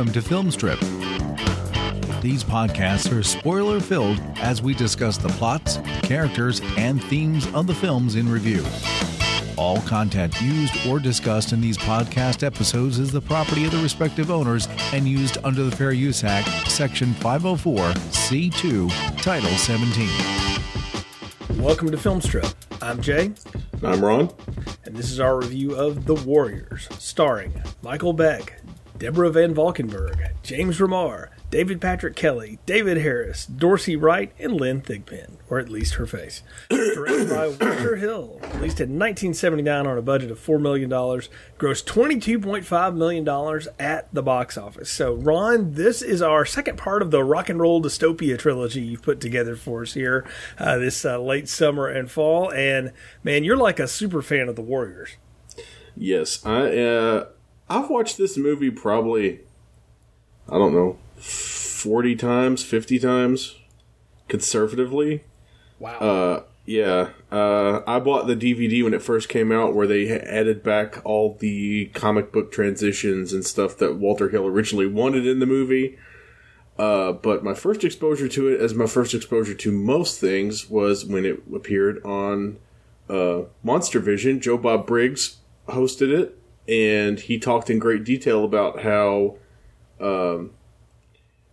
welcome to Filmstrip. These podcasts are spoiler filled as we discuss the plots, characters, and themes of the films in review. All content used or discussed in these podcast episodes is the property of the respective owners and used under the Fair Use Act, Section 504, C2, Title 17. Welcome to Filmstrip. I'm Jay, I'm Ron. and this is our review of The Warriors, starring Michael Beck, Deborah Van Valkenburg, James Remar, David Patrick Kelly, David Harris, Dorsey Wright, and Lynn Thigpen, or at least her face. Directed by Walter Hill, released in 1979 on a budget of $4 million, grossed $22.5 million at the box office. So, Ron, this is our second part of the rock and roll dystopia trilogy you've put together for us here uh, this uh, late summer and fall. And, man, you're like a super fan of the Warriors. Yes, I uh, I've watched this movie probably I don't know forty times, fifty times, conservatively. Wow. Uh, yeah, uh, I bought the DVD when it first came out, where they added back all the comic book transitions and stuff that Walter Hill originally wanted in the movie. Uh, but my first exposure to it, as my first exposure to most things, was when it appeared on uh, Monster Vision. Joe Bob Briggs hosted it, and he talked in great detail about how, um,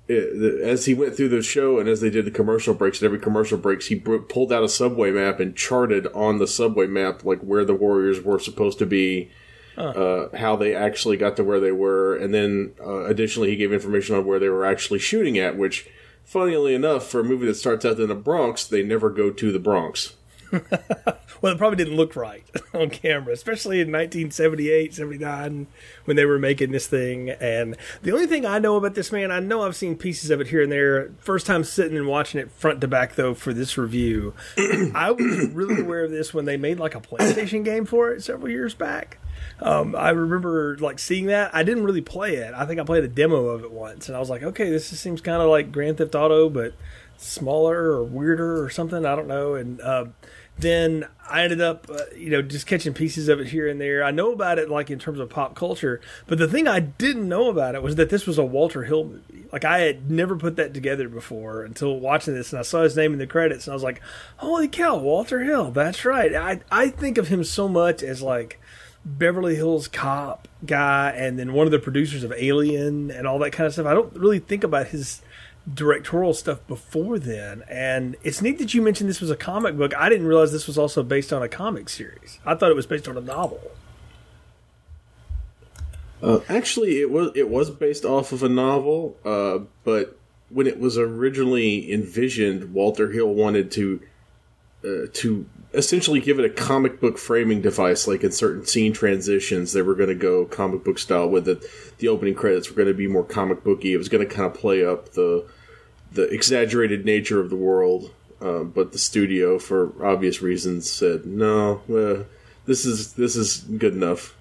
it, the, as he went through the show and as they did the commercial breaks, and every commercial breaks, he pulled out a subway map and charted on the subway map like where the Warriors were supposed to be. Uh, how they actually got to where they were, and then uh, additionally, he gave information on where they were actually shooting at. Which, funnily enough, for a movie that starts out in the Bronx, they never go to the Bronx. Well, it probably didn't look right on camera, especially in 1978, 79, when they were making this thing. And the only thing I know about this man, I know I've seen pieces of it here and there. First time sitting and watching it front to back, though, for this review. I was really aware of this when they made like a PlayStation game for it several years back. Um, I remember like seeing that. I didn't really play it. I think I played a demo of it once, and I was like, okay, this seems kind of like Grand Theft Auto, but smaller or weirder or something. I don't know. And uh, then I ended up, uh, you know, just catching pieces of it here and there. I know about it like in terms of pop culture, but the thing I didn't know about it was that this was a Walter Hill movie. Like I had never put that together before until watching this, and I saw his name in the credits, and I was like, "Holy cow, Walter Hill! That's right." I I think of him so much as like. Beverly Hills Cop guy, and then one of the producers of Alien and all that kind of stuff. I don't really think about his directorial stuff before then. And it's neat that you mentioned this was a comic book. I didn't realize this was also based on a comic series. I thought it was based on a novel. Uh, actually, it was it was based off of a novel, uh, but when it was originally envisioned, Walter Hill wanted to uh, to essentially give it a comic book framing device. Like in certain scene transitions, they were going to go comic book style with it. The opening credits were going to be more comic booky. It was going to kind of play up the the exaggerated nature of the world. Uh, but the studio, for obvious reasons, said no. Uh, this is this is good enough.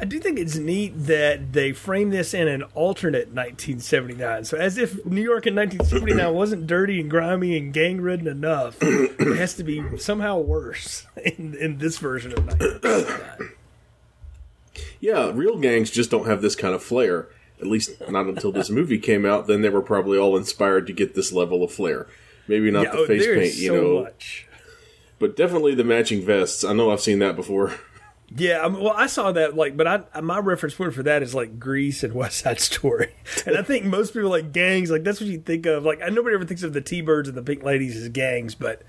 I do think it's neat that they frame this in an alternate 1979. So, as if New York in 1979 wasn't dirty and grimy and gang ridden enough, it has to be somehow worse in, in this version of 1979. Yeah, real gangs just don't have this kind of flair. At least not until this movie came out. Then they were probably all inspired to get this level of flair. Maybe not Yeah, the oh, face paint, you so know, much. but definitely the matching vests. I know I've seen that before. Yeah, I mean, well, I saw that like, but I my reference point for that is like Grease and West Side Story, and I think most people like gangs, like that's what you think of. Like, I nobody ever thinks of the T Birds and the Pink Ladies as gangs, but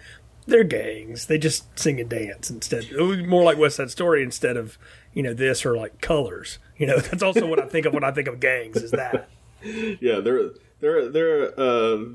they're gangs. They just sing and dance instead. It was more like West Side Story instead of you know this or like Colors. You know, that's also what I think of when I think of gangs. Is that Yeah, they're they're they're uh,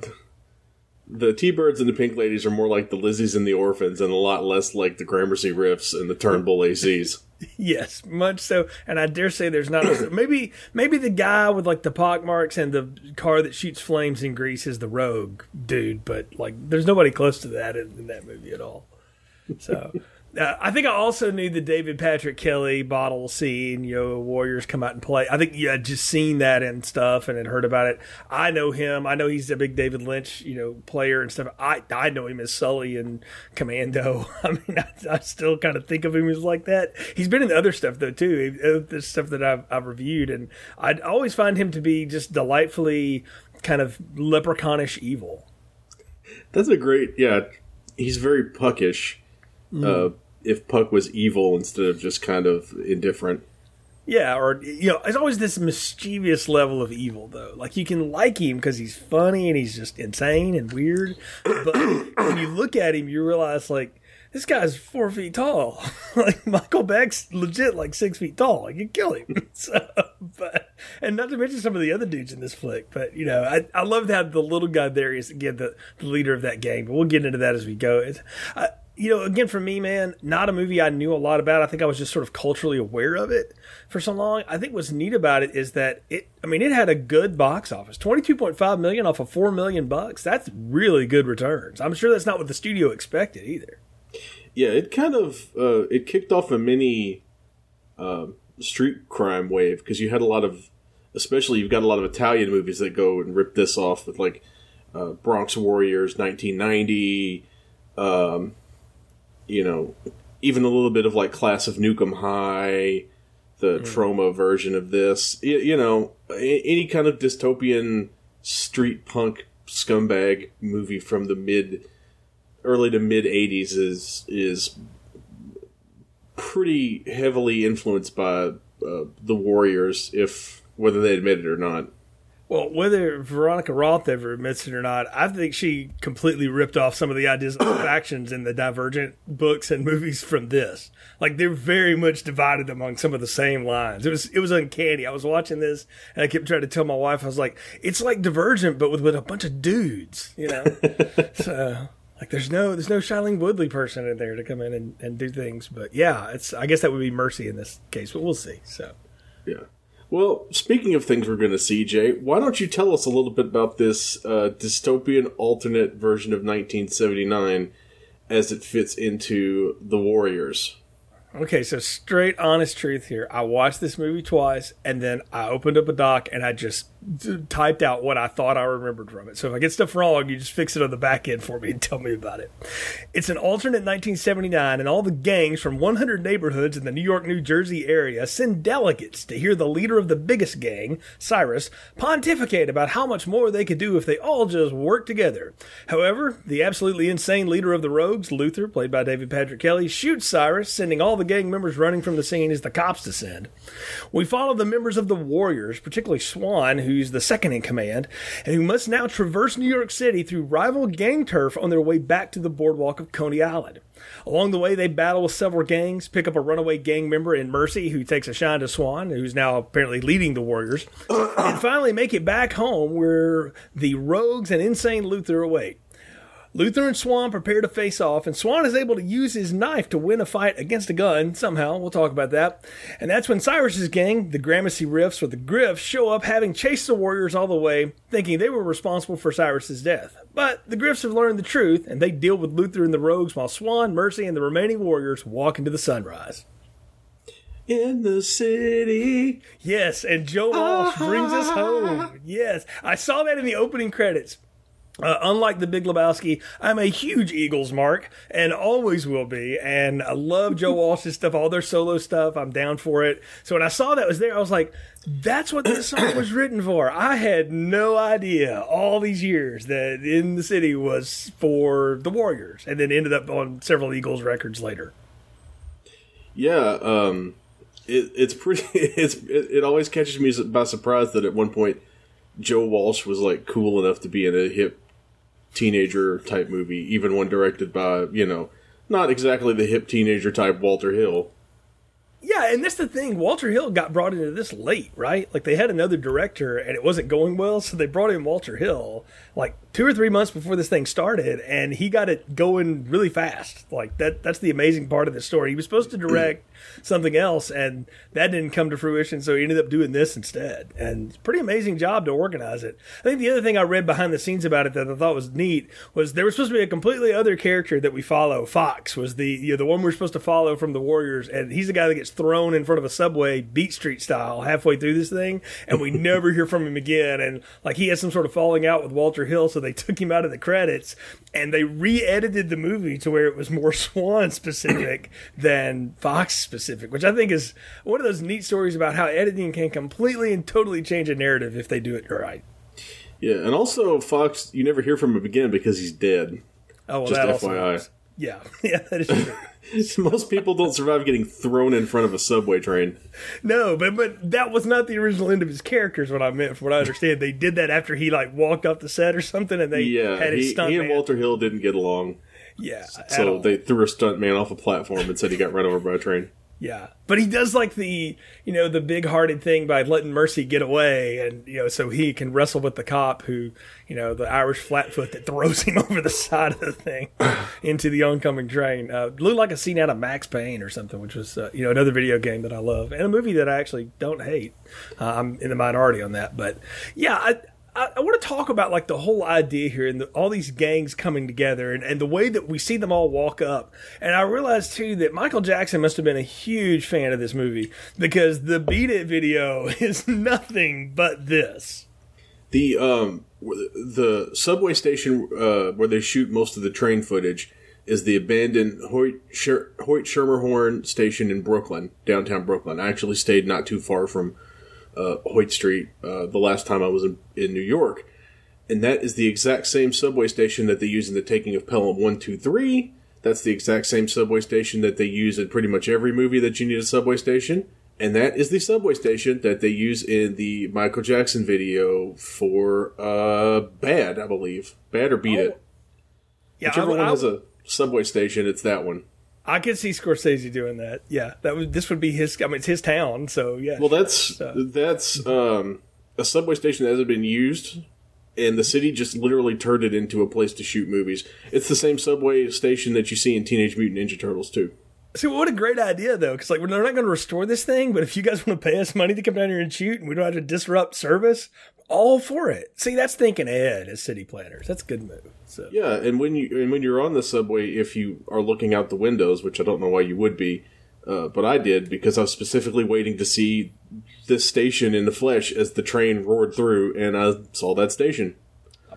the T-Birds and the Pink Ladies are more like the Lizzies and the Orphans, and a lot less like the Gramercy Riffs and the Turnbull ACs. Yes, much so. And I dare say there's not maybe maybe the guy with like the pock marks and the car that shoots flames in Grease is the rogue dude, but like there's nobody close to that in, in that movie at all. So Uh, I think I also knew the David Patrick Kelly bottle scene, you know, Warriors come out and play. I think yeah, just seen that and stuff and had heard about it. I know him. I know he's a big David Lynch, you know, player and stuff. I I know him as Sully and Commando. I mean, I, I still kind of think of him as like that. He's been in the other stuff though too, uh, the stuff that I've, I've reviewed, and I always find him to be just delightfully kind of leprechaunish evil. That's a great yeah. He's very puckish. Mm. Uh, if Puck was evil instead of just kind of indifferent. Yeah, or you know, it's always this mischievous level of evil, though. Like you can like him because he's funny and he's just insane and weird, but when you look at him, you realize like this guy's four feet tall. like Michael Beck's legit like six feet tall. You kill him. so, but and not to mention some of the other dudes in this flick. But you know, I I love that the little guy there is again the, the leader of that gang. But we'll get into that as we go. It's, I, you know, again, for me, man, not a movie I knew a lot about. I think I was just sort of culturally aware of it for so long. I think what's neat about it is that it, I mean, it had a good box office 22.5 million off of 4 million bucks. That's really good returns. I'm sure that's not what the studio expected either. Yeah, it kind of, uh, it kicked off a mini uh, street crime wave because you had a lot of, especially you've got a lot of Italian movies that go and rip this off with like uh, Bronx Warriors 1990. Um, you know, even a little bit of like Class of Nuke 'Em High, the mm. Troma version of this. You, you know, any kind of dystopian street punk scumbag movie from the mid, early to mid '80s is is pretty heavily influenced by uh, the Warriors, if whether they admit it or not. Well, whether Veronica Roth ever admits it or not, I think she completely ripped off some of the ideas of factions in the Divergent books and movies from this. Like they're very much divided among some of the same lines. It was it was uncanny. I was watching this and I kept trying to tell my wife, I was like, it's like Divergent, but with, with a bunch of dudes, you know. so like there's no there's no Shailene Woodley person in there to come in and, and do things. But yeah, it's I guess that would be Mercy in this case, but we'll see. So yeah. Well, speaking of things we're going to see, Jay, why don't you tell us a little bit about this uh, dystopian alternate version of 1979 as it fits into The Warriors? Okay, so straight honest truth here. I watched this movie twice and then I opened up a doc and I just typed out what I thought I remembered from it. So if I get stuff wrong, you just fix it on the back end for me and tell me about it. It's an alternate 1979 and all the gangs from 100 neighborhoods in the New York, New Jersey area send delegates to hear the leader of the biggest gang, Cyrus, pontificate about how much more they could do if they all just worked together. However, the absolutely insane leader of the rogues, Luther, played by David Patrick Kelly, shoots Cyrus, sending all the gang members running from the scene as the cops descend. We follow the members of the Warriors, particularly Swan, who's the second in command, and who must now traverse New York City through rival gang turf on their way back to the boardwalk of Coney Island. Along the way, they battle with several gangs, pick up a runaway gang member in Mercy, who takes a shine to Swan, who's now apparently leading the Warriors, and finally make it back home where the rogues and insane Luther await. Luther and Swan prepare to face off, and Swan is able to use his knife to win a fight against a gun somehow. We'll talk about that. And that's when Cyrus's gang, the Gramercy Riffs or the Griffs, show up having chased the Warriors all the way, thinking they were responsible for Cyrus's death. But the Griffs have learned the truth, and they deal with Luther and the Rogues while Swan, Mercy, and the remaining Warriors walk into the sunrise in the city. Yes, and Joe Walsh brings us home. Yes, I saw that in the opening credits. Uh, unlike the Big Lebowski, I'm a huge Eagles mark and always will be. And I love Joe Walsh's stuff, all their solo stuff. I'm down for it. So when I saw that was there, I was like, that's what this song was written for. I had no idea all these years that In the City was for the Warriors and then ended up on several Eagles records later. Yeah. Um, it, it's pretty, it's, it, it always catches me by surprise that at one point, Joe Walsh was like cool enough to be in a hip teenager type movie, even one directed by, you know, not exactly the hip teenager type Walter Hill. Yeah, and that's the thing. Walter Hill got brought into this late, right? Like they had another director and it wasn't going well, so they brought in Walter Hill like two or three months before this thing started, and he got it going really fast. Like that that's the amazing part of the story. He was supposed to direct something else and that didn't come to fruition, so he ended up doing this instead. And pretty amazing job to organize it. I think the other thing I read behind the scenes about it that I thought was neat was there was supposed to be a completely other character that we follow. Fox was the you know, the one we're supposed to follow from the Warriors, and he's the guy that gets thrown in front of a subway, Beat Street style, halfway through this thing, and we never hear from him again. And like he had some sort of falling out with Walter Hill, so they took him out of the credits, and they re-edited the movie to where it was more Swan specific than Fox specific, which I think is one of those neat stories about how editing can completely and totally change a narrative if they do it right. Yeah, and also Fox, you never hear from him again because he's dead. Oh, well, Just FYI. Yeah, yeah, that is true. Most people don't survive getting thrown in front of a subway train. No, but but that was not the original end of his character. Is what I meant. From what I understand, they did that after he like walked off the set or something, and they Yeah, had his he, stunt he and man. Walter Hill didn't get along, yeah, so they threw a stunt man off a platform and said he got run over by a train. Yeah, but he does like the you know the big-hearted thing by letting Mercy get away, and you know so he can wrestle with the cop who you know the Irish flatfoot that throws him over the side of the thing into the oncoming train. Uh, looked like a scene out of Max Payne or something, which was uh, you know another video game that I love and a movie that I actually don't hate. Uh, I'm in the minority on that, but yeah, I. I, I want to talk about like the whole idea here and the, all these gangs coming together and, and the way that we see them all walk up. And I realized too that Michael Jackson must have been a huge fan of this movie because the Beat It video is nothing but this. The um the subway station uh, where they shoot most of the train footage is the abandoned Hoyt, Sher- station in Brooklyn, downtown Brooklyn. I actually stayed not too far from uh, Hoyt Street uh, the last time I was in, in New York, and that is the exact same subway station that they use in the Taking of Pelham One Two Three. That's the exact same subway station that they use in pretty much every movie that you need a subway station. And that is the subway station that they use in the Michael Jackson video for uh, Bad, I believe. Bad or Beat It. Yeah, Whichever I, one has a subway station, it's that one. I could see Scorsese doing that. Yeah, that would this would be his. I mean, it's his town, so yeah. Well, that's that's um, a subway station that hasn't been used, and the city just literally turned it into a place to shoot movies. It's the same subway station that you see in Teenage Mutant Ninja Turtles too. See, what a great idea, though, because like we're not going to restore this thing, but if you guys want to pay us money to come down here and shoot, and we don't have to disrupt service, all for it. See, that's thinking ahead as city planners. That's a good move. So Yeah, and when you and when you're on the subway, if you are looking out the windows, which I don't know why you would be, uh, but I did because I was specifically waiting to see this station in the flesh as the train roared through, and I saw that station.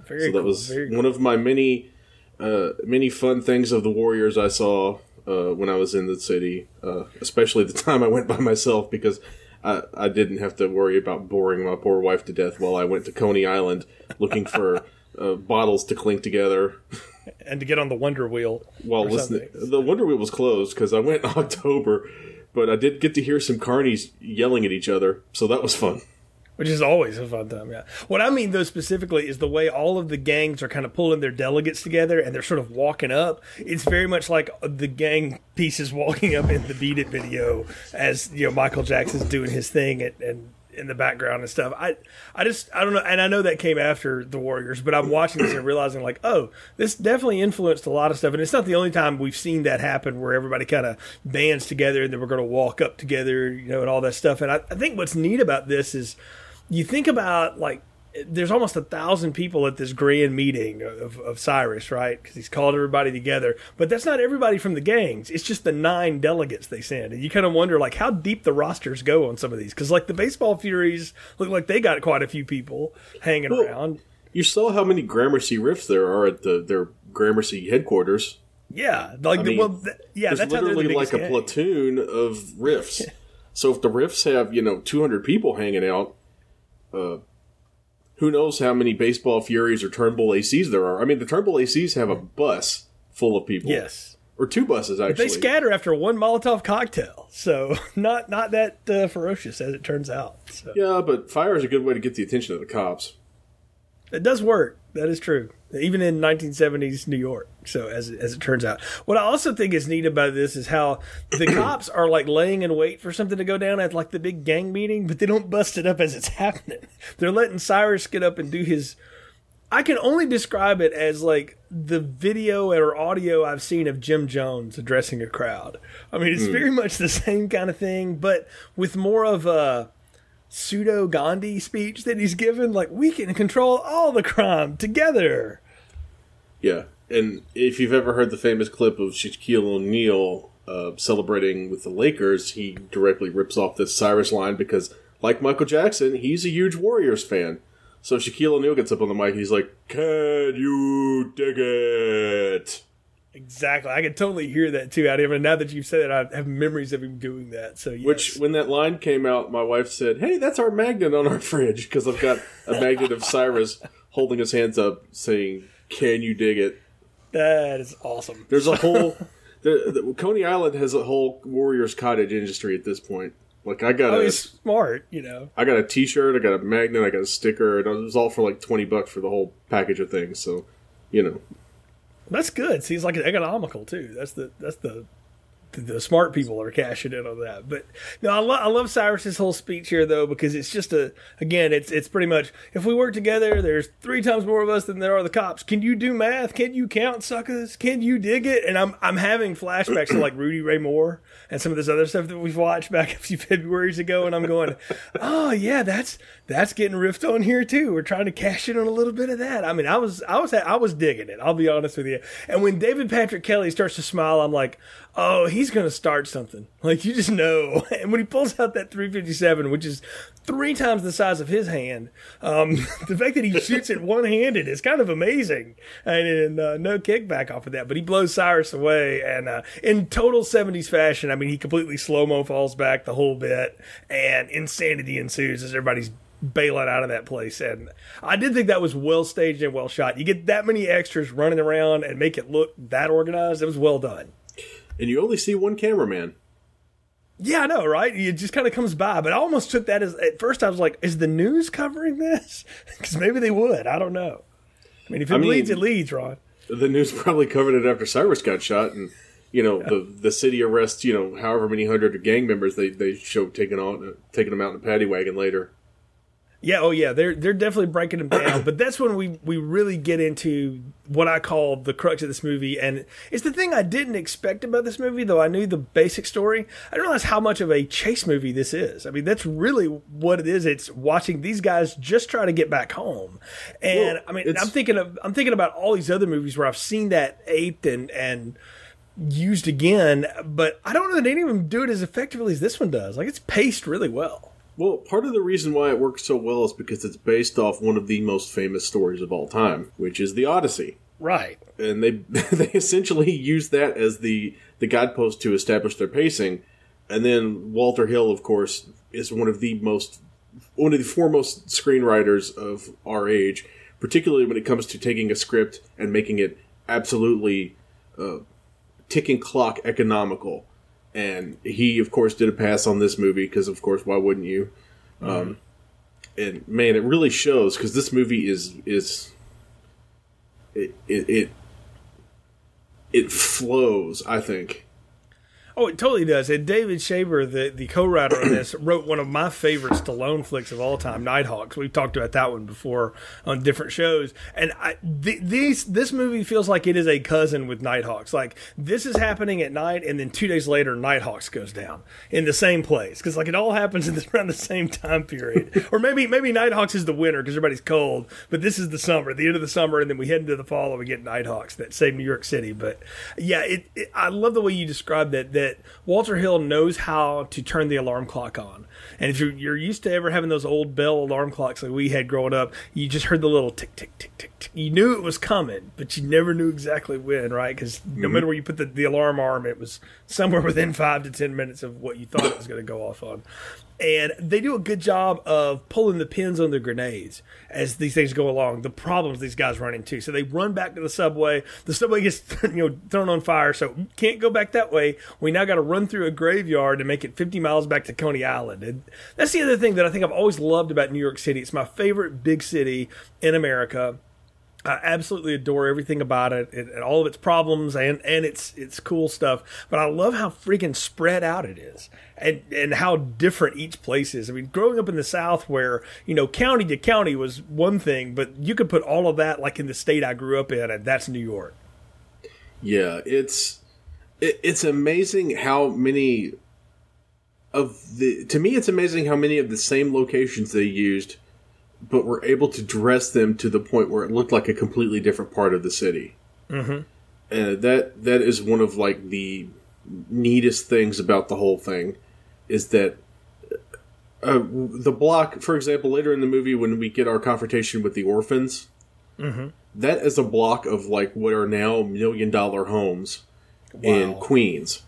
very So that cool. was very one of my many, uh, many fun things of the Warriors I saw uh, when I was in the city, uh, especially the time I went by myself because I, I didn't have to worry about boring my poor wife to death while I went to Coney Island looking for uh, bottles to clink together and to get on the Wonder Wheel. while or listening. The Wonder Wheel was closed because I went in October, but I did get to hear some carnies yelling at each other, so that was fun. Which is always a fun time. Yeah. What I mean though specifically is the way all of the gangs are kind of pulling their delegates together and they're sort of walking up. It's very much like the gang pieces walking up in the Beat It video as you know Michael Jackson's doing his thing and. and in the background and stuff. I I just I don't know and I know that came after the Warriors, but I'm watching this and realizing like, oh, this definitely influenced a lot of stuff. And it's not the only time we've seen that happen where everybody kind of bands together and then we're gonna walk up together, you know, and all that stuff. And I, I think what's neat about this is you think about like there's almost a thousand people at this grand meeting of, of Cyrus, right? Because he's called everybody together. But that's not everybody from the gangs. It's just the nine delegates they send. And you kind of wonder, like, how deep the rosters go on some of these. Because, like, the Baseball Furies look like they got quite a few people hanging Well, around. You saw how many Gramercy riffs there are at the their Gramercy headquarters. Yeah. Like, I mean, well, th- yeah, that's how the literally like a gang. platoon of riffs. so if the riffs have you know 200 people hanging out, uh, who knows how many baseball furies or Turnbull ACs there are? I mean, the Turnbull ACs have a bus full of people. Yes. or two buses actually. They scatter after one Molotov cocktail. So, not not that uh, ferocious as it turns out. So. Yeah, but fire is a good way to get the attention of the cops. It does work. That is true. Even in 1970s New York. So as as it turns out, what I also think is neat about this is how the cops are like laying in wait for something to go down at like the big gang meeting, but they don't bust it up as it's happening. They're letting Cyrus get up and do his. I can only describe it as like the video or audio I've seen of Jim Jones addressing a crowd. I mean, it's mm. very much the same kind of thing, but with more of a pseudo Gandhi speech that he's given. Like, we can control all the crime together. Yeah. And if you've ever heard the famous clip of Shaquille O'Neal uh, celebrating with the Lakers, he directly rips off this Cyrus line because, like Michael Jackson, he's a huge Warriors fan. So Shaquille O'Neal gets up on the mic. He's like, "Can you dig it?" Exactly. I can totally hear that too out of him. And now that you've said it, I have memories of him doing that. So yes. Which, when that line came out, my wife said, "Hey, that's our magnet on our fridge because I've got a magnet of Cyrus holding his hands up, saying, "Can you dig it?" That is awesome. There's a whole. the, the, Coney Island has a whole Warriors cottage industry at this point. Like I got oh, a smart, you know. I got a T-shirt, I got a magnet, I got a sticker. and It was all for like twenty bucks for the whole package of things. So, you know, that's good. Seems like it's economical too. That's the that's the the smart people are cashing in on that. But no, I, lo- I love Cyrus's whole speech here though because it's just a again, it's it's pretty much if we work together, there's three times more of us than there are the cops. Can you do math? Can you count suckers? Can you dig it? And I'm I'm having flashbacks to like Rudy Ray Moore and some of this other stuff that we've watched back a few Februarys ago, and I'm going, oh yeah, that's that's getting riffed on here too. We're trying to cash in on a little bit of that. I mean, I was I was I was digging it. I'll be honest with you. And when David Patrick Kelly starts to smile, I'm like, oh, he's to start something. Like you just know. And when he pulls out that 357, which is three times the size of his hand, um, the fact that he shoots it one handed is kind of amazing. And, and uh, no kickback off of that. But he blows Cyrus away. And uh, in total 70s fashion, I mean, he completely slow mo falls back the whole bit. And insanity ensues as everybody's bailing out of that place. And I did think that was well staged and well shot. You get that many extras running around and make it look that organized. It was well done and you only see one cameraman. Yeah, I know, right? It just kind of comes by, but I almost took that as at first I was like, "Is the news covering this?" Because maybe they would. I don't know. I mean, if it I bleeds, mean, it leads, Ron. The news probably covered it after Cyrus got shot, and you know yeah. the the city arrests you know however many hundred gang members they they show taking on taking them out in a paddy wagon later. Yeah, oh yeah, they're they're definitely breaking them down. but that's when we we really get into what I call the crux of this movie, and it's the thing I didn't expect about this movie. Though I knew the basic story, I didn't realize how much of a chase movie this is. I mean, that's really what it is. It's watching these guys just try to get back home, and well, I mean, I'm thinking of I'm thinking about all these other movies where I've seen that aped and and used again, but I don't know that any of them do it as effectively as this one does. Like it's paced really well. Well, part of the reason why it works so well is because it's based off one of the most famous stories of all time, which is the Odyssey. Right. And they they essentially use that as the the guidepost to establish their pacing. And then Walter Hill, of course, is one of the most one of the foremost screenwriters of our age, particularly when it comes to taking a script and making it absolutely uh, ticking clock economical and he of course did a pass on this movie because of course why wouldn't you mm-hmm. um, and man it really shows because this movie is is it, it it it flows i think Oh, it totally does. And David Shaber, the, the co-writer on this, wrote one of my favorite Stallone flicks of all time, Nighthawks. We've talked about that one before on different shows. And I, th- these this movie feels like it is a cousin with Nighthawks. Like this is happening at night, and then two days later, Nighthawks goes down in the same place because like it all happens around the same time period. or maybe maybe Nighthawks is the winter because everybody's cold, but this is the summer, the end of the summer, and then we head into the fall and we get Nighthawks that save New York City. But yeah, it, it I love the way you described that. That that Walter Hill knows how to turn the alarm clock on. And if you're, you're used to ever having those old bell alarm clocks like we had growing up, you just heard the little tick, tick, tick, tick, tick. You knew it was coming, but you never knew exactly when, right? Because mm-hmm. no matter where you put the, the alarm arm, it was somewhere within five to 10 minutes of what you thought it was going to go off on and they do a good job of pulling the pins on the grenades as these things go along. The problems these guys run into. So they run back to the subway. The subway gets you know thrown on fire, so can't go back that way. We now got to run through a graveyard to make it 50 miles back to Coney Island. And that's the other thing that I think I've always loved about New York City. It's my favorite big city in America I absolutely adore everything about it and, and, all of its problems and, and its its cool stuff. But I love how freaking spread out it is and and how different each place is. I mean, growing up in the South, where you know county to county was one thing, but you could put all of that like in the state I grew up in, and that's New York. Yeah, it's it, it's amazing how many of the to me it's amazing how many of the same locations they used but we were able to dress them to the point where it looked like a completely different part of the city. Mm-hmm. And that that is one of like the neatest things about the whole thing is that uh, the block, for example, later in the movie when we get our confrontation with the orphans, mm-hmm. that is a block of like what are now million dollar homes wow. in Queens.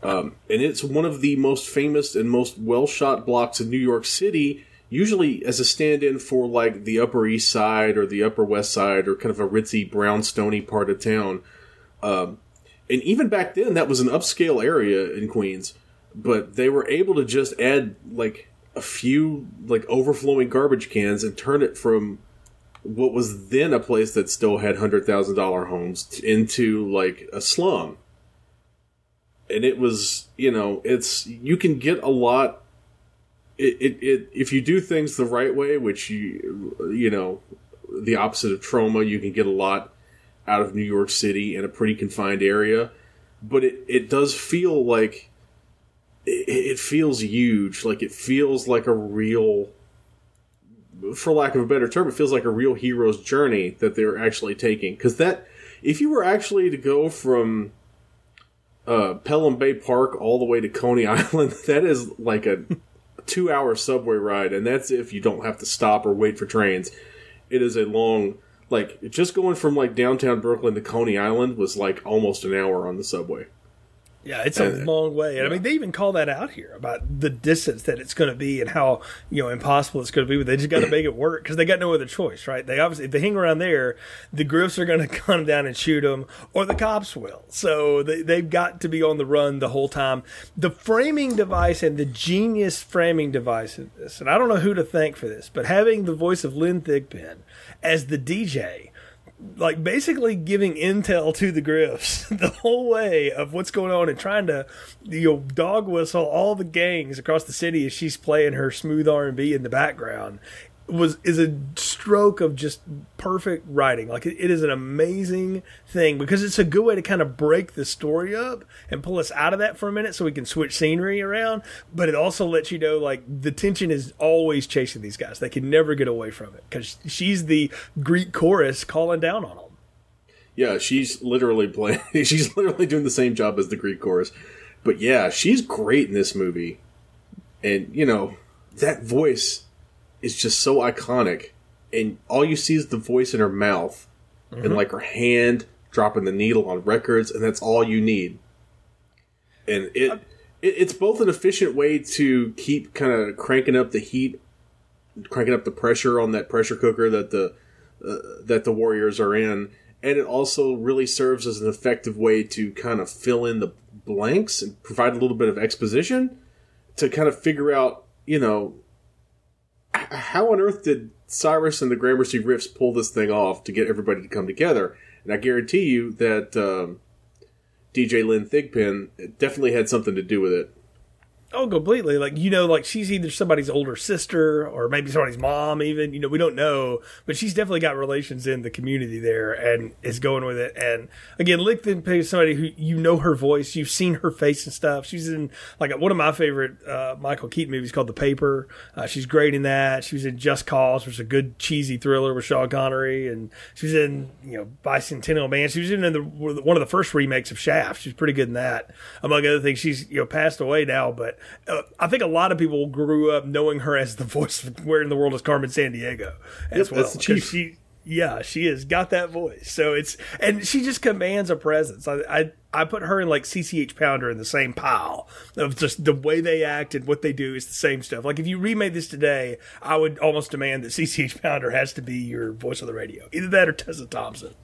Um, and it's one of the most famous and most well shot blocks in New York City usually as a stand-in for like the Upper East Side or the Upper West Side or kind of a ritzy brownstony part of town. Um, and even back then, that was an upscale area in Queens, but they were able to just add like a few like overflowing garbage cans and turn it from what was then a place that still had hundred thousand dollar homes into like a slum. And it was, you know, it's you can get a lot it, it, if you do things the right way, which you you know the opposite of Troma, you can get a lot out of New York City in a pretty confined area, but it it does feel like it, it feels huge, like it feels like a real for lack of a better term, it feels like a real hero's journey that they're actually taking. Because that, if you were actually to go from uh, Pelham Bay Park all the way to Coney Island, that is like a two hour subway ride, and that's if you don't have to stop or wait for trains. It is a long, like, just going from like downtown Brooklyn to Coney Island was like almost an hour on the subway. Yeah, it's a long way. And yeah. I mean, they even call that out here about the distance that it's going to be and how, you know, impossible it's going to be. But they just got to make it work because they got no other choice, right? They obviously, if they hang around there, the Griffs are going to come down and shoot them or the cops will. So they, they've got to be on the run the whole time. The framing device and the genius framing device of this, and I don't know who to thank for this, but having the voice of Lynn Thigpen as the DJ like basically giving intel to the Griffs the whole way of what's going on and trying to you know dog whistle all the gangs across the city as she's playing her smooth R and B in the background was is a stroke of just perfect writing. Like it, it is an amazing thing because it's a good way to kind of break the story up and pull us out of that for a minute so we can switch scenery around. But it also lets you know like the tension is always chasing these guys. They can never get away from it because she's the Greek chorus calling down on them. Yeah, she's literally playing. she's literally doing the same job as the Greek chorus. But yeah, she's great in this movie, and you know that voice is just so iconic, and all you see is the voice in her mouth mm-hmm. and like her hand dropping the needle on records, and that's all you need. And it, it it's both an efficient way to keep kind of cranking up the heat, cranking up the pressure on that pressure cooker that the uh, that the warriors are in, and it also really serves as an effective way to kind of fill in the blanks and provide a little bit of exposition to kind of figure out, you know, how on earth did Cyrus and the Gramercy Riffs pull this thing off to get everybody to come together? And I guarantee you that um, DJ Lynn Thigpen definitely had something to do with it. Oh, completely. Like, you know, like she's either somebody's older sister or maybe somebody's mom, even. You know, we don't know. But she's definitely got relations in the community there and is going with it. And again, Lichten is somebody who you know her voice. You've seen her face and stuff. She's in, like, one of my favorite uh, Michael Keaton movies called The Paper. Uh, she's great in that. She was in Just Cause, which is a good cheesy thriller with Sean Connery. And she was in, you know, Bicentennial Man. She was in the, one of the first remakes of Shaft. She's pretty good in that. Among other things, she's, you know, passed away now, but uh, I think a lot of people grew up knowing her as the voice of Where in the World is Carmen Sandiego as yep, well. That's the chief. She, yeah, she has got that voice. So it's and she just commands a presence. I, I I put her and like CCH Pounder in the same pile of just the way they act and what they do is the same stuff. Like if you remade this today, I would almost demand that CCH Pounder has to be your voice of the radio. Either that or Tessa Thompson.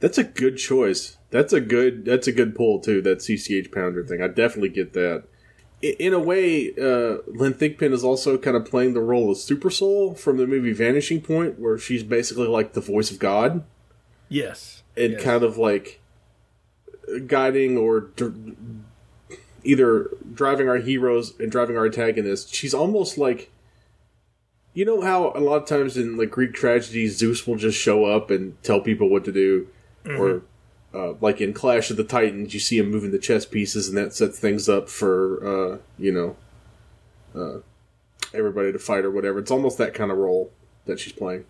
That's a good choice. That's a good that's a good pull too, that CCH Pounder thing. I definitely get that. In a way, uh, Lynn Thigpen is also kind of playing the role of Super Soul from the movie Vanishing Point, where she's basically like the voice of God Yes. and Yes. kind of like guiding or d- either driving our heroes and driving our antagonists. She's almost like you know how a lot of times in like Greek tragedies, Zeus will just show up and tell people what to do, or uh, like in Clash of the Titans, you see him moving the chess pieces, and that sets things up for uh, you know uh, everybody to fight or whatever. It's almost that kind of role that she's playing.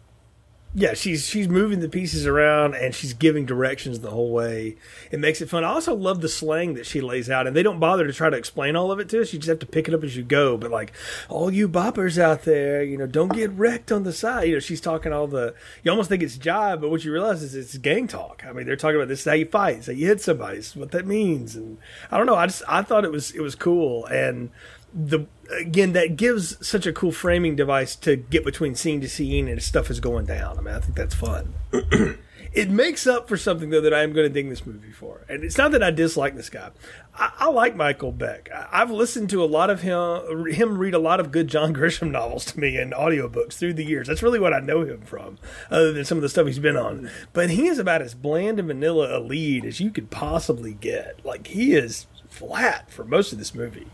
Yeah, she's she's moving the pieces around and she's giving directions the whole way. It makes it fun. I also love the slang that she lays out, and they don't bother to try to explain all of it to us. You just have to pick it up as you go. But like, all you boppers out there, you know, don't get wrecked on the side. You know, she's talking all the. You almost think it's jive, but what you realize is it's gang talk. I mean, they're talking about this is how you fight, how you hit somebody, is what that means, and I don't know. I just I thought it was it was cool and the again that gives such a cool framing device to get between scene to scene and stuff is going down. I mean, I think that's fun. it makes up for something though that I am going to ding this movie for, and it's not that I dislike this guy. I, I like Michael Beck. I, I've listened to a lot of him him read a lot of good John Grisham novels to me and audiobooks through the years. That's really what I know him from, other than some of the stuff he's been on. But he is about as bland and vanilla a lead as you could possibly get. Like he is flat for most of this movie.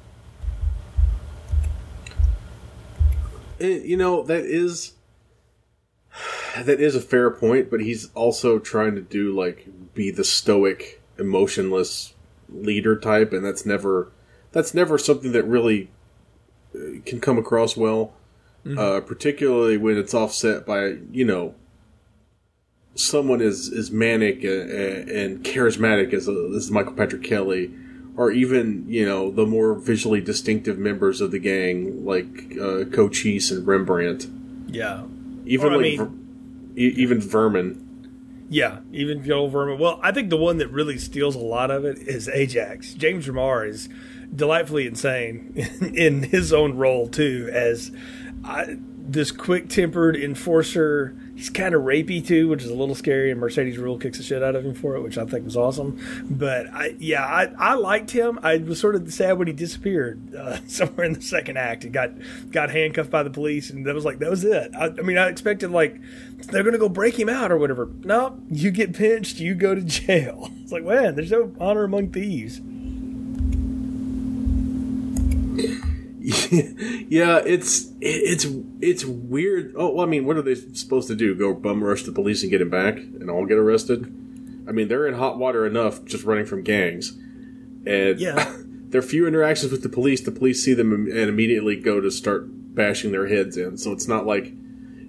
It, you know that is that is a fair point, but he's also trying to do like be the stoic, emotionless leader type, and that's never that's never something that really uh, can come across well, uh, particularly when it's offset by you know someone as as manic and, and charismatic as, as Michael Patrick Kelly, or even you know the more visually distinctive members of the gang like uh, Cochise and Rembrandt, Yeah. even Or, I mean- Ver- even Vermin. Yeah, even Joel Vermin. Well, I think the one that really steals a lot of it is Ajax. James Remar is delightfully insane in his own role too, as I, this quick-tempered enforcer. He's kind of rapey too, which is a little scary. And Mercedes Ruehl kicks the shit out of him for it, which I think was awesome. But I, yeah, I, I liked him. I was sort of sad when he disappeared uh, somewhere in the second act and got got handcuffed by the police, and that was like that was it. I, I mean, I expected like they're gonna go break him out or whatever. No, you get pinched, you go to jail. It's like man, there's no honor among thieves. yeah, it's it, it's it's weird. Oh, well, I mean, what are they supposed to do? Go bum rush the police and get him back, and all get arrested? I mean, they're in hot water enough just running from gangs, and Yeah. there are few interactions with the police. The police see them and immediately go to start bashing their heads in. So it's not like,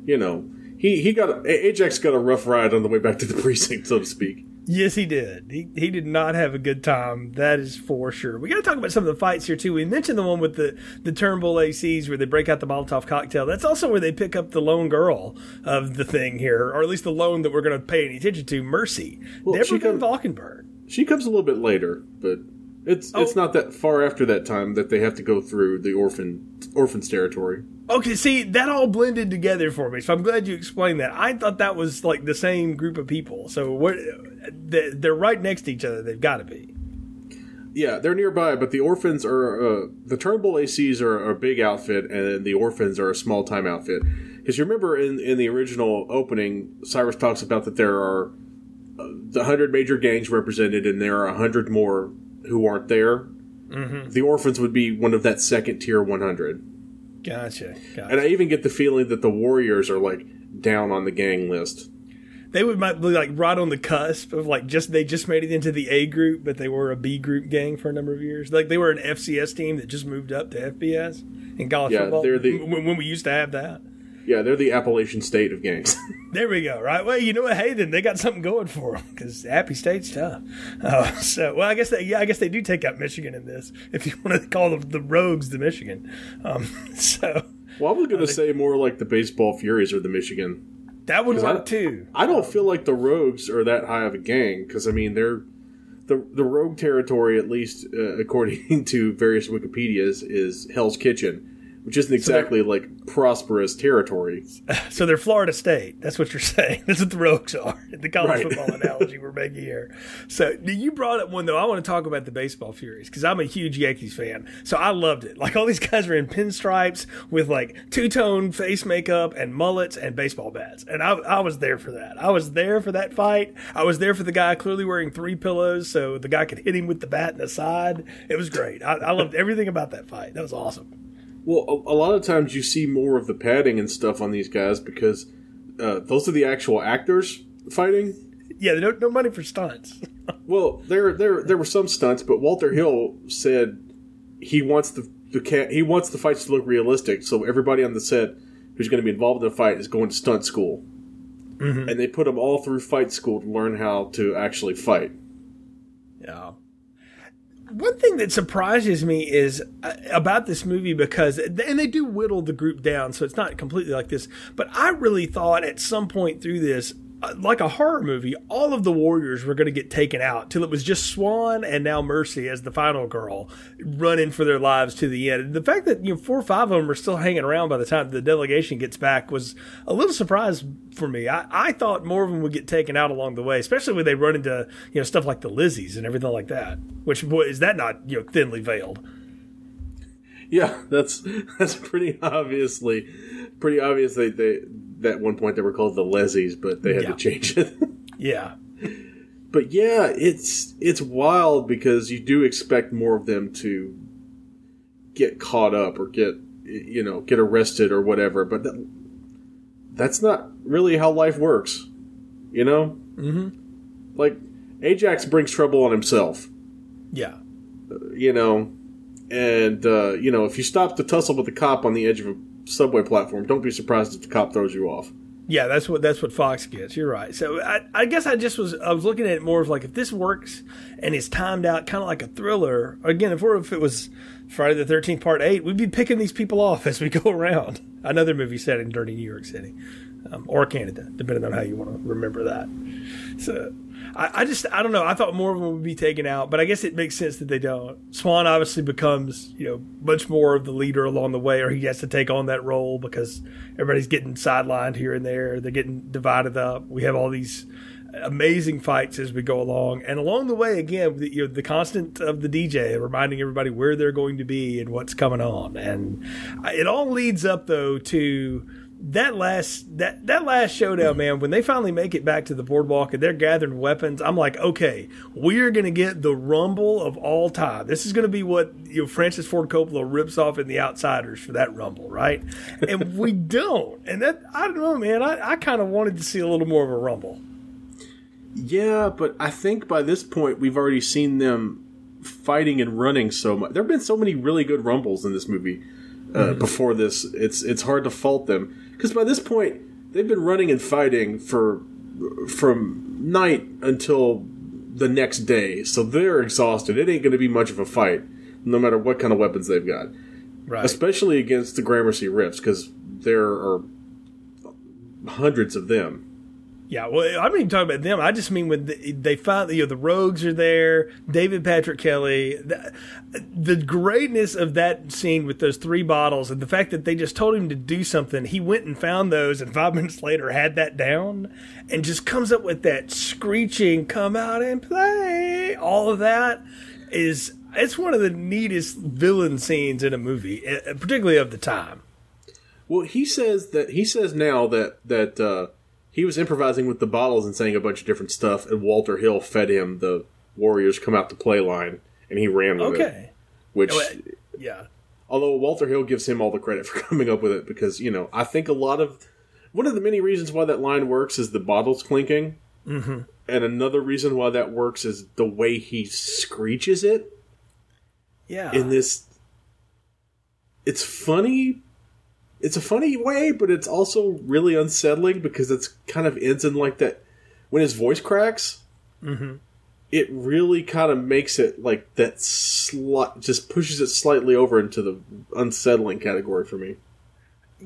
you know, he he got Ajax got a rough ride on the way back to the precinct, so to speak. Yes, he did. He he did not have a good time. That is for sure. We got to talk about some of the fights here too. We mentioned the one with the the Turnbull ACs where they break out the Molotov cocktail. That's also where they pick up the lone girl of the thing here, or at least the lone that we're going to pay any attention to, Mercy, Well, Deborah Van Valkenburg. She comes a little bit later, but it's it's Oh. not that far after that time that they have to go through the orphan orphans territory. Okay, see that all blended together for me. So I'm glad you explained that. I thought that was like the same group of people. So what? They're they're right next to each other. They've got to be. Yeah, they're nearby, but the orphans are uh, the Turnbull ACs are a big outfit, and the orphans are a small time outfit. Because you remember in in the original opening, Cyrus talks about that there are uh, the hundred major gangs represented, and there are a hundred more who aren't there. Mm-hmm. The orphans would be one of that second tier one hundred, Gotcha. gotcha. and I even get the feeling that the warriors are like down on the gang list. they would might be like right on the cusp of like just they just made it into the A group, but they were a B group gang for a number of years. Like they were an FCS team that just moved up to FBS in college Yeah, football. they're the- when, when we used to have that. Yeah, they're the Appalachian state of gangs. There we go. Right. Well, you know what? Hey, then they got something going for them because App State's tough. Uh, so, well, I guess they, yeah, I guess they do take out Michigan in this. If you want to call the, the Rogues the Michigan, um, so well, I was going to say more like the baseball Furies or the Michigan that would I- work too. I don't feel like the Rogues are that high of a gang because I mean they're the the Rogue territory, at least uh, according to various Wikipedia's, is Hell's Kitchen, which isn't exactly like prosperous territory. So they're Florida State. That's what you're saying. That's what the Rogues are. The college Right. football analogy we're making here. So you brought up one though. I want to talk about the baseball Furies because I'm a huge Yankees fan. So I loved it. Like all these guys were in pinstripes with like two tone face makeup and mullets and baseball bats, and I, I was there for that. I was there for that fight. I was there for the guy clearly wearing three pillows so the guy could hit him with the bat in the side. It was great. I, I loved everything about that fight. That was awesome. Well, a, a lot of times you see more of the padding and stuff on these guys because uh, those are the actual actors fighting. Yeah, no, no money for stunts. Well, there there there were some stunts, but Walter Hill said he wants the the cat he wants the fights to look realistic. So everybody on the set who's going to be involved in the fight is going to stunt school, and they put them all through fight school to learn how to actually fight. Yeah. One thing that surprises me is uh, about this movie because, and they do whittle the group down, so it's not completely like this. But I really thought at some point through this, like a horror movie, all of the warriors were going to get taken out till it was just Swan and now Mercy as the final girl running for their lives to the end. The fact that you know four or five of them are still hanging around by the time the delegation gets back was a little surprise for me. I, I thought more of them would get taken out along the way, especially when they run into you know stuff like the Lizzies and everything like that. Which boy is that not you know thinly veiled? Yeah, that's that's pretty obviously pretty obvious. They they at one point they were called the Lezzies, but they had Yeah. to change it. Yeah, but yeah, it's it's wild because you do expect more of them to get caught up or get you know get arrested or whatever, but that, that's not really how life works. You know, mm-hmm. like Ajax brings trouble on himself. yeah, You know, and uh, you know if you stop to tussle with a cop on the edge of a subway platform, don't be surprised if the cop throws you off. yeah. That's what that's what Fox gets. You're right. So I, I guess I just was I was looking at it more of like if this works and it's timed out, kind of like a thriller. Again, if we're if it was Friday the Thirteenth Part Eight, we'd be picking these people off as we go around. Another movie set in dirty New York City. Um, or Canada, depending on how you want to remember that. So I, I just I don't know. I thought more of them would be taken out, but I guess it makes sense that they don't. Swan obviously becomes you know much more of the leader along the way, or he has to take on that role because everybody's getting sidelined here and there. They're getting divided up. We have all these amazing fights as we go along, and along the way, again, the, you know, the constant of the DJ reminding everybody where they're going to be and what's coming on, and it all leads up though to that last that that last showdown, man, when they finally make it back to the boardwalk and they're gathering weapons, I'm like, okay, we're gonna get the rumble of all time. This is gonna be what you know Francis Ford Coppola rips off in The Outsiders for that rumble, right? And we don't, and that I don't know, man. I, I kind of wanted to see a little more of a rumble. Yeah, but I think by this point we've already seen them fighting and running so much. There have been so many really good rumbles in this movie uh, before this. It's it's hard to fault them because by this point they've been running and fighting for from night until the next day. So they're exhausted. It ain't going to be much of a fight, no matter what kind of weapons they've got, Right. especially against the Gramercy Riffs because there are hundreds of them. Yeah, well, I don't even talk about them. I just mean when the, they finally, you know, the Rogues are there, David Patrick Kelly, the, the greatness of that scene with those three bottles, and the fact that they just told him to do something. He went and found those, and five minutes later had that down, and just comes up with that screeching, "Come out and play!" All of that is it's one of the neatest villain scenes in a movie, eh, particularly of the time. Well, he says that he says now that that uh, he was improvising with the bottles and saying a bunch of different stuff, and Walter Hill fed him the Warriors come out to play line, and he ran with it. Okay, Which, yeah. although Walter Hill gives him all the credit for coming up with it, because you know I think a lot of one of the many reasons why that line works is the bottles clinking, mm-hmm. and another reason why that works is the way he screeches it Yeah. in this it's funny it's a funny way but it's also really unsettling because it's kind of ends in like that when his voice cracks mm-hmm. it really kind of makes it like that slight just pushes it slightly over into the unsettling category for me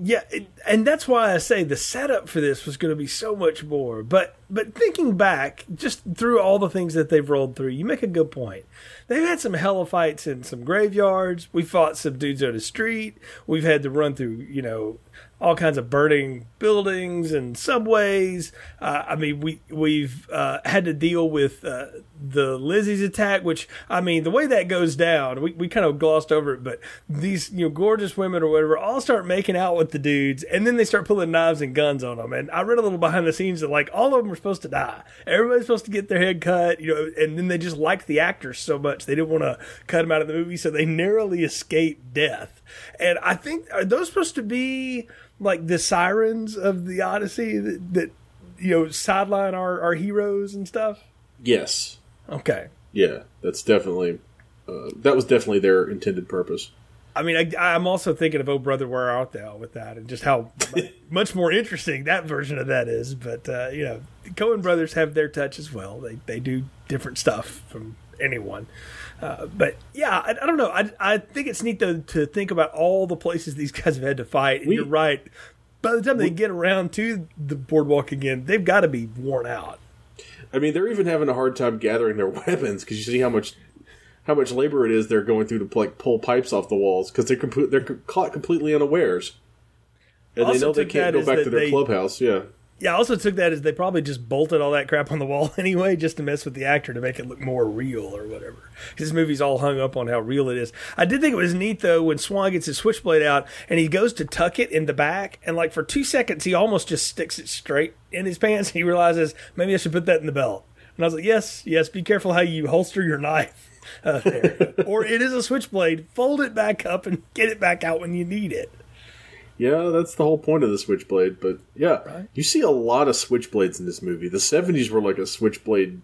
yeah, it, and that's why I say the setup for this was going to be so much more. But but thinking back, just through all the things that they've rolled through, you make a good point. They've had some hella fights in some graveyards. We fought some dudes on the street. We've had to run through, you know, all kinds of burning buildings and subways. Uh, I mean, we we've uh, had to deal with uh, the Lizzie's attack, which I mean, the way that goes down, we, we kind of glossed over it, but these you know gorgeous women or whatever all start making out with the dudes, and then they start pulling knives and guns on them. And I read a little behind the scenes that like all of them were supposed to die. Everybody's supposed to get their head cut, you know, and then they just liked the actors so much they didn't want to cut them out of the movie, so they narrowly escaped death. And I think are those supposed to be like the sirens of the Odyssey that, that you know sideline our, our heroes and stuff? Yes. Okay. Yeah, that's definitely uh, that was definitely their intended purpose. I mean, I, I'm also thinking of "Oh Brother, Where Art Thou" with that, and just how much more interesting that version of that is. But uh, you know, the Coen brothers have their touch as well. They they do different stuff from anyone. Uh, but yeah, I, I, don't know. I, I think it's neat though to think about all the places these guys have had to fight. And we, you're right. By the time we, they get around to the boardwalk again, they've got to be worn out. I mean, they're even having a hard time gathering their weapons because you see how much how much labor it is they're going through to like pull pipes off the walls because they're comp- they're caught completely unawares, and also they know they can't go back to their they, clubhouse. Yeah, yeah, I also took that as they probably just bolted all that crap on the wall anyway, just to mess with the actor to make it look more real or whatever. This movie's all hung up on how real it is. I did think it was neat though when Swan gets his switchblade out and he goes to tuck it in the back, and like for two seconds he almost just sticks it straight in his pants. And he realizes maybe I should put that in the belt. And I was like, yes, yes, be careful how you holster your knife. Uh, there. or it is a switchblade. Fold it back up and get it back out when you need it. Yeah, that's the whole point of the switchblade. But yeah, right. you see a lot of switchblades in this movie. The '70s were like a switchblade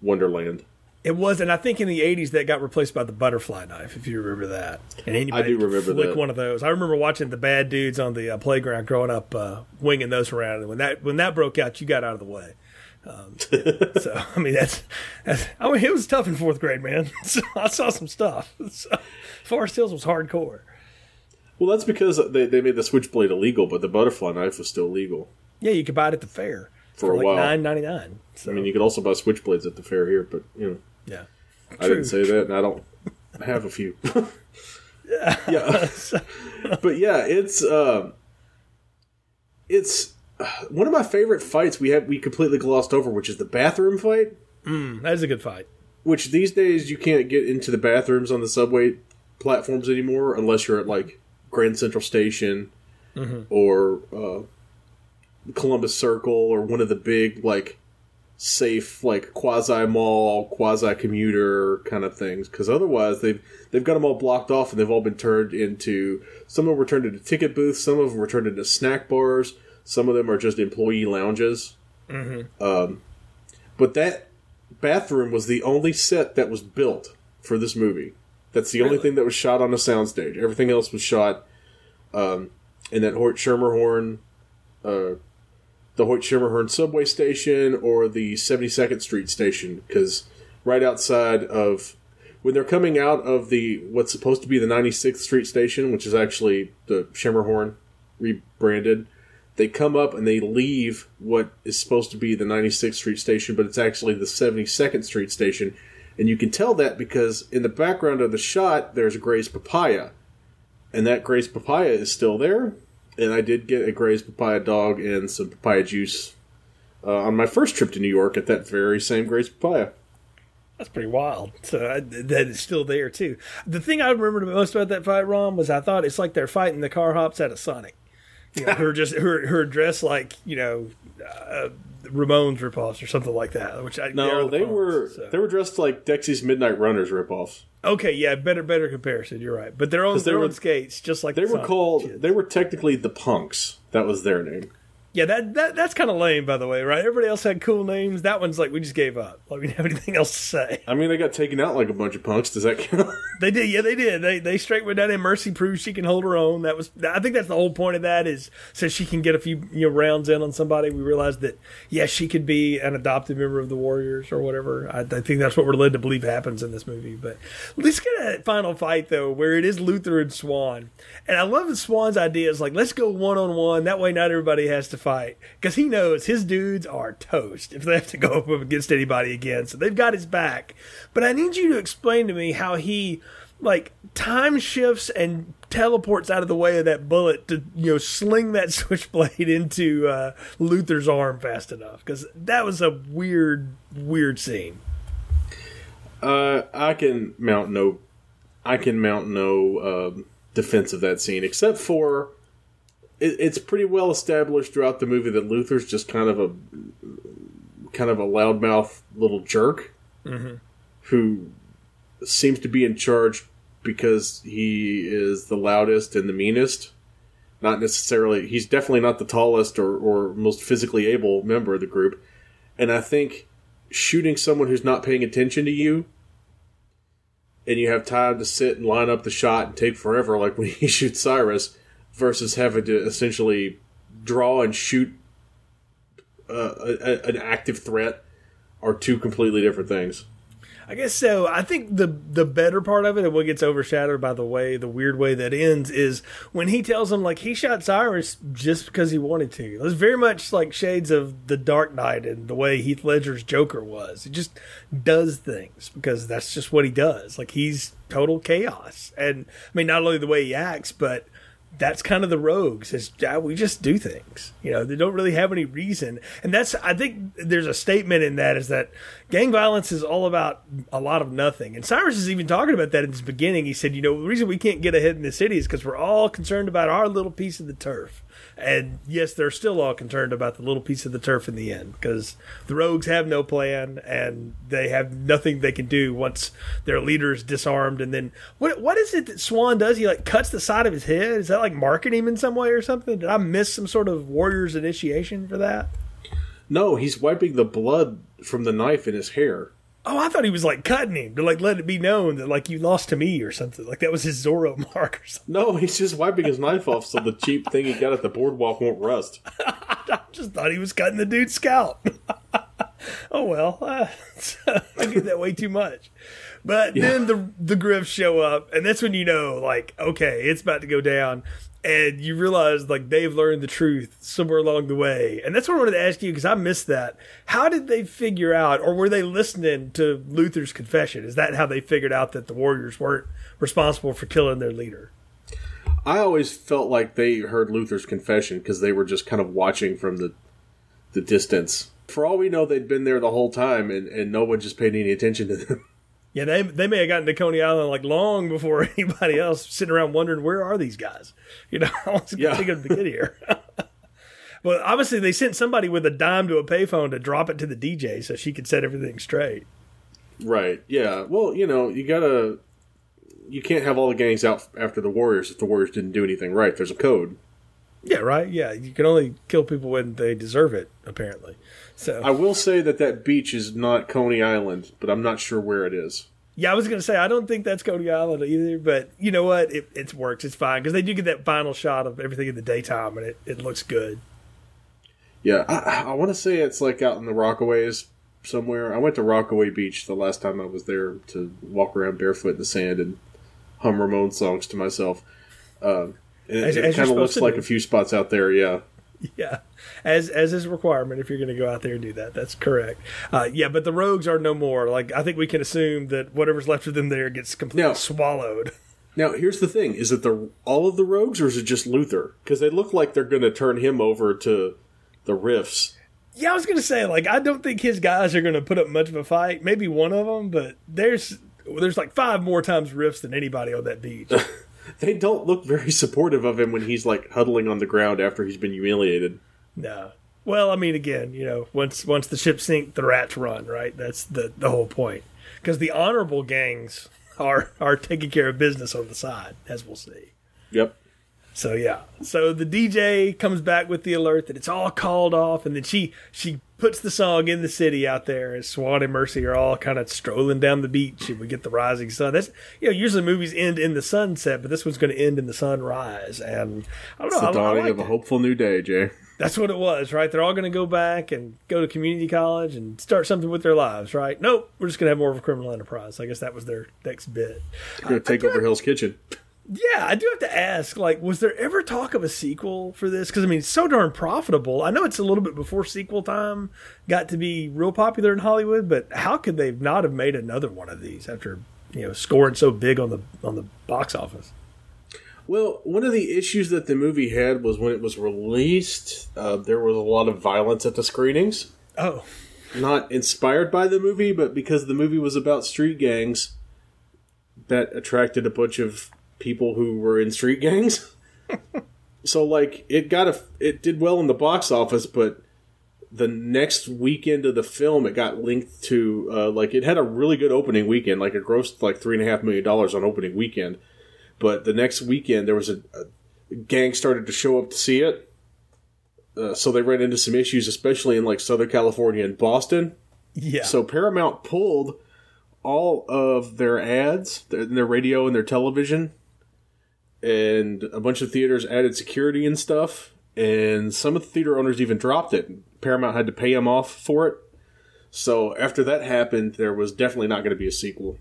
wonderland. It was, and I think in the '80s that got replaced by the butterfly knife. If you remember that, and anybody I do remember flick that. one of those. I remember watching the bad dudes on the uh, playground growing up, uh, winging those around. And when that when that broke out, you got out of the way. Um, so I mean that's, that's, I mean it was tough in fourth grade, man. So I saw some stuff. So, Forest Hills was hardcore. Well, that's because they, they made the switchblade illegal, but the butterfly knife was still legal. Yeah, you could buy it at the fair for, a like while. Nine ninety nine. So. I mean, you could also buy switchblades at the fair here, but you know. Yeah. I didn't say that, and I don't have a few. yeah. but yeah, it's uh, it's one of my favorite fights we have we completely glossed over, which is the bathroom fight. Mm, that is a good fight. Which these days you can't get into the bathrooms on the subway platforms anymore unless you're at like Grand Central Station mm-hmm. or uh, Columbus Circle or one of the big like safe like quasi mall, quasi commuter kind of things. Because otherwise, they've they've got them all blocked off and they've all been turned into some of them were turned into ticket booths, some of them were turned into snack bars, some of them are just employee lounges. Mm-hmm. Um, but that bathroom was the only set that was built for this movie. That's the really? only thing that was shot on a soundstage. Everything else was shot um, in that Hoyt Schermerhorn, uh, the Hoyt Schermerhorn subway station or the 72nd Street station, because right outside of when they're coming out of the what's supposed to be the 96th Street station, which is actually the Schermerhorn rebranded, they come up and they leave what is supposed to be the 96th Street station, but it's actually the 72nd Street station and you can tell that because in the background of the shot, there's a Gray's papaya. And that Gray's papaya is still there. And I did get a Gray's papaya dog and some papaya juice uh, on my first trip to New York at that very same Gray's papaya. That's pretty wild. So uh, that is still there too. The thing I remember the most about that fight, Ron, was I thought it's like they're fighting the car hops at a Sonic. You know, who are just who are dressed like you know uh, Ramones ripoffs or something like that. Which I no, the they were so. they were dressed like Dexy's Midnight Runners ripoffs. Okay, yeah, better better comparison. You're right, but they're on their own skates, just like they the were called. Kids. They were technically the Punks. That was their name. Yeah, that, that that's kind of lame, by the way, right? Everybody else had cool names. That one's like we just gave up. Like we didn't have anything else to say. I mean, they got taken out like a bunch of punks. Does that count? They did, yeah, they did. They they straight went down and Mercy proves she can hold her own. That was, I think that's the whole point of that is so she can get a few you know rounds in on somebody. We realized that yes, she could be an adopted member of the Warriors or whatever. I, I think that's what we're led to believe happens in this movie. But let's get a final fight though, where it is Luther and Swan, and I love Swan's ideas like let's go one on one. That way, not everybody has to fight because he knows his dudes are toast if they have to go up against anybody again. So they've got his back. But I need you to explain to me how he like time shifts and teleports out of the way of that bullet to you know sling that switchblade into uh, Luther's arm fast enough because that was a weird weird scene. Uh, I can mount no, I can mount no um, defense of that scene except for it, it's pretty well established throughout the movie that Luther's just kind of a kind of a loudmouth little jerk mm-hmm. who seems to be in charge because he is the loudest and the meanest. Not necessarily, he's definitely not the tallest or, or most physically able member of the group. And I think shooting someone who's not paying attention to you and you have time to sit and line up the shot and take forever, like when he shoots Cyrus, versus having to essentially draw and shoot uh, a, a- an active threat are two completely different things. I guess so. I think the the better part of it, and what gets overshadowed by the way the weird way that ends, is when he tells him like he shot Cyrus just because he wanted to. It was very much like shades of the Dark Knight and the way Heath Ledger's Joker was. He just does things because that's just what he does. Like he's total chaos, and I mean not only the way he acts, but that's kind of the rogues is we just do things. You know they don't really have any reason. And that's i think there's a statement in that is that gang violence is all about a lot of nothing. And cyrus is even talking about that in his beginning. He said you know the reason we can't get ahead in the city is because we're all concerned about our little piece of the turf and yes they're still all concerned about the little piece of the turf in the end because the rogues have no plan and they have nothing they can do once their leader is disarmed. And then what what is it that swan does? He like cuts the side of his head? Is that like marking him in some way or something? Did i miss some sort of warrior's initiation for that? No, he's wiping the blood from the knife in his hair. Oh i thought he was like cutting him to like let it be known that like you lost to me or something like that was his zorro mark or something No, he's just wiping his knife off so the cheap thing he got at the boardwalk won't rust. I just thought he was cutting the dude's scalp. oh well, uh, I do that way too much. But then the the Griffs show up, and that's when you know, like, okay, it's about to go down, and you realize like they've learned the truth somewhere along the way, and that's what I wanted to ask you because I missed that. How did they figure out, or were they listening to Luther's confession? Is that how they figured out that the Warriors weren't responsible for killing their leader? I always felt like they heard Luther's confession because they were just kind of watching from the the distance. For all we know, they'd been there the whole time, and, and no one just paid any attention to them. Yeah, they they may have gotten to Coney Island like long before anybody else sitting around wondering where are these guys? You know, how long is it going Yeah. to take them to get here? well, obviously they sent somebody with a dime to a payphone to drop it to the DJ so she could set everything straight. right? Yeah. Well, you know, you gotta. You can't have all the gangs out after the Warriors if the Warriors didn't do anything right. There's a code. Yeah, right. Yeah, you can only kill people when they deserve it, apparently. So I will say that that beach is not Coney Island, but I'm not sure where it is. yeah, I was going to say I don't think that's Coney Island either, but you know what? It it works. It's fine because they do get that final shot of everything in the daytime, and it, it looks good. Yeah, I, I want to say it's like out in the Rockaways somewhere. I went to Rockaway Beach the last time I was there to walk around barefoot in the sand and hum Ramones songs to myself. Uh, and As- it you're kind of looks like do. a few spots out there. Yeah, Yeah, as as is requirement if you're going to go out there and do that. That's correct. Uh, yeah, but the rogues are no more. Like I think we can assume that whatever's left of them there gets completely No. swallowed. Now, here's the thing: is it the all of the rogues, or is it just Luther? Because they look like they're going to turn him over to the Riffs. Yeah, I was going to say like I don't think his guys are going to put up much of a fight. Maybe one of them, but there's there's like five more times riffs than anybody on that beach. They don't look very supportive of him when he's like huddling on the ground after he's been humiliated. no. Well, I mean, again, you know, once once the ship sink, the rats run. Right. That's the the whole point. Because the honorable gangs are are taking care of business on the side, as we'll see. Yep. So yeah. So the DJ comes back with the alert that it's all called off, and then she she puts the song in the city out there as Swan and Mercy are all kind of strolling down the beach, and we get the rising sun. That's you know usually movies end in the sunset, but this one's going to end in the sunrise, and I don't know. The dawning of a that. hopeful new day, Jay. That's what it was, right? They're all going to go back and go to community college and start something with their lives, right? Nope, we're just going to have more of a criminal enterprise. I guess that was their next bit. They're going to uh, take over Hell's Kitchen. Yeah, I do have to ask, like, was there ever talk of a sequel for this? Because I mean, it's so darn profitable. I know it's a little bit before sequel time got to be real popular in Hollywood, but how could they not have made another one of these after you know scoring so big on the on the box office? Well, one of the issues that the movie had was when it was released, uh, there was a lot of violence at the screenings. Oh, Not inspired by the movie, but because the movie was about street gangs, that attracted a bunch of people who were in street gangs. so, like, it got a, it did well in the box office, but the next weekend of the film, it got linked to, uh, like, it had a really good opening weekend, like, it grossed like three and a half million dollars on opening weekend. But the next weekend, there was a, a gang started to show up to see it. Uh, so they ran into some issues, especially in like Southern California and Boston. yeah. So Paramount pulled all of their ads, their, their radio and their television, and a bunch of theaters added security and stuff. And some of the theater owners even dropped it. Paramount had to pay them off for it. So after that happened, there was definitely not going to be a sequel.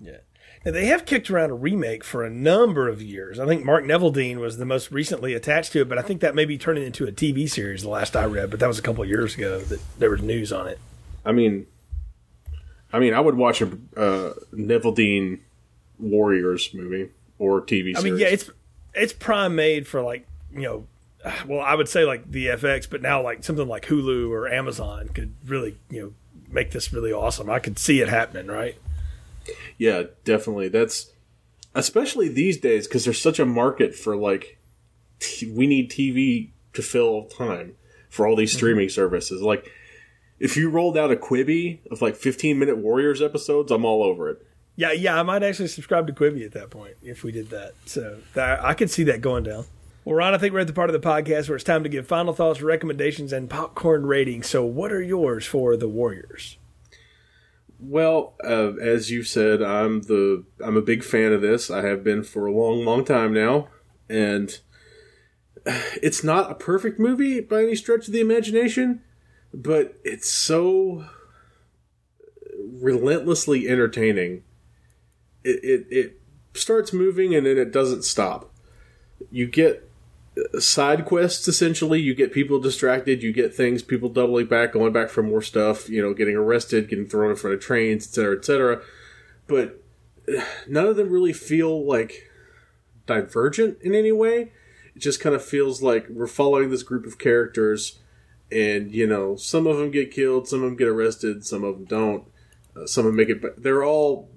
Yeah. Now, they have kicked around a remake for a number of years. I think Mark Neveldine was the most recently attached to it, but I think that may be turning into a TV series. The last I read, but that was a couple of years ago that there was news on it. I mean, I mean, I would watch a uh, Neveldine Warriors movie or TV series. I mean, yeah, it's it's prime made for like you know, well, I would say like the FX, but now like something like Hulu or Amazon could really you know make this really awesome. I could see it happening, right? Yeah, definitely. That's especially these days because there's such a market for like t- we need TV to fill time for all these Mm-hmm. streaming services. Like if you rolled out a Quibi of like 15 minute Warriors episodes, I'm all over it. Yeah, yeah, I might actually subscribe to Quibi at that point if we did that. So that, I could see that going down. Well, Ron, I think we're at the part of the podcast where it's time to give final thoughts, recommendations, and popcorn ratings. So, what are yours for the Warriors? Well, uh, as you said, I'm the I'm a big fan of this. I have been for a long, long time now, and it's not a perfect movie by any stretch of the imagination, but it's so relentlessly entertaining. It it, it starts moving and then it doesn't stop. You get side quests essentially. You get people distracted. You get things people doubling back going back for more stuff you know getting arrested getting thrown in front of trains etc etc but none of them really feel like divergent in any way. It just kind of feels like we're following this group of characters and you know some of them get killed some of them get arrested some of them don't. Uh, some of them make it but they're all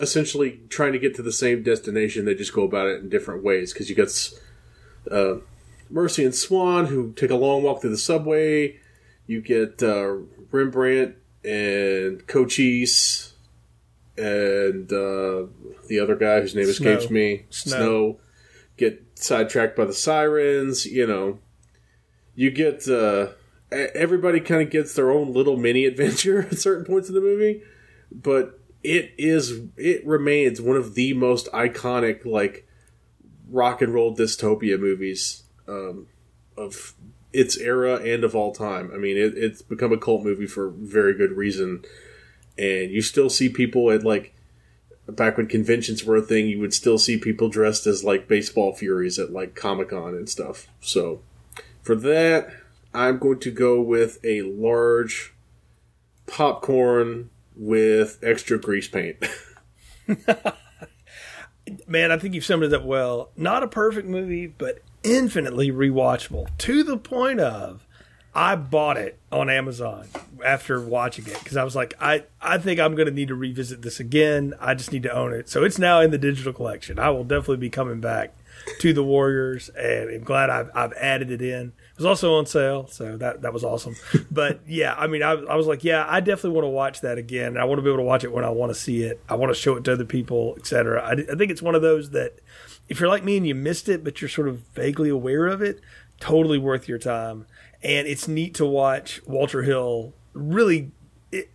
essentially trying to get to the same destination they just go about it in different ways because you got uh, Mercy and Swan, who take a long walk through the subway. You get uh, Rembrandt and Cochise and uh, the other guy whose name Snow. escapes me. Snow. get sidetracked by the sirens. You know, you get uh, everybody kind of gets their own little mini adventure at certain points in the movie, but it is it remains one of the most iconic like rock and roll dystopia movies um, of its era and of all time. I mean, it, it's become a cult movie for very good reason, and you still see people at like back when conventions were a thing. You would still see people dressed as like baseball furies at like Comic Con and stuff. So for that, I'm going to go with a large popcorn with extra grease paint. Man, I think you've summed it up well. Not a perfect movie, but infinitely rewatchable to the point of I bought it on Amazon after watching it because I was like, I, I think I'm going to need to revisit this again. I just need to own it. So it's now in the digital collection. I will definitely be coming back to the Warriors, and I'm glad I've, I've added it in. It was also on sale, so that that was awesome. but yeah, I mean, I, I was like, yeah, I definitely want to watch that again. I want to be able to watch it when I want to see it. I want to show it to other people, etc. I, I think it's one of those that if you're like me and you missed it, but you're sort of vaguely aware of it, totally worth your time. And it's neat to watch Walter Hill really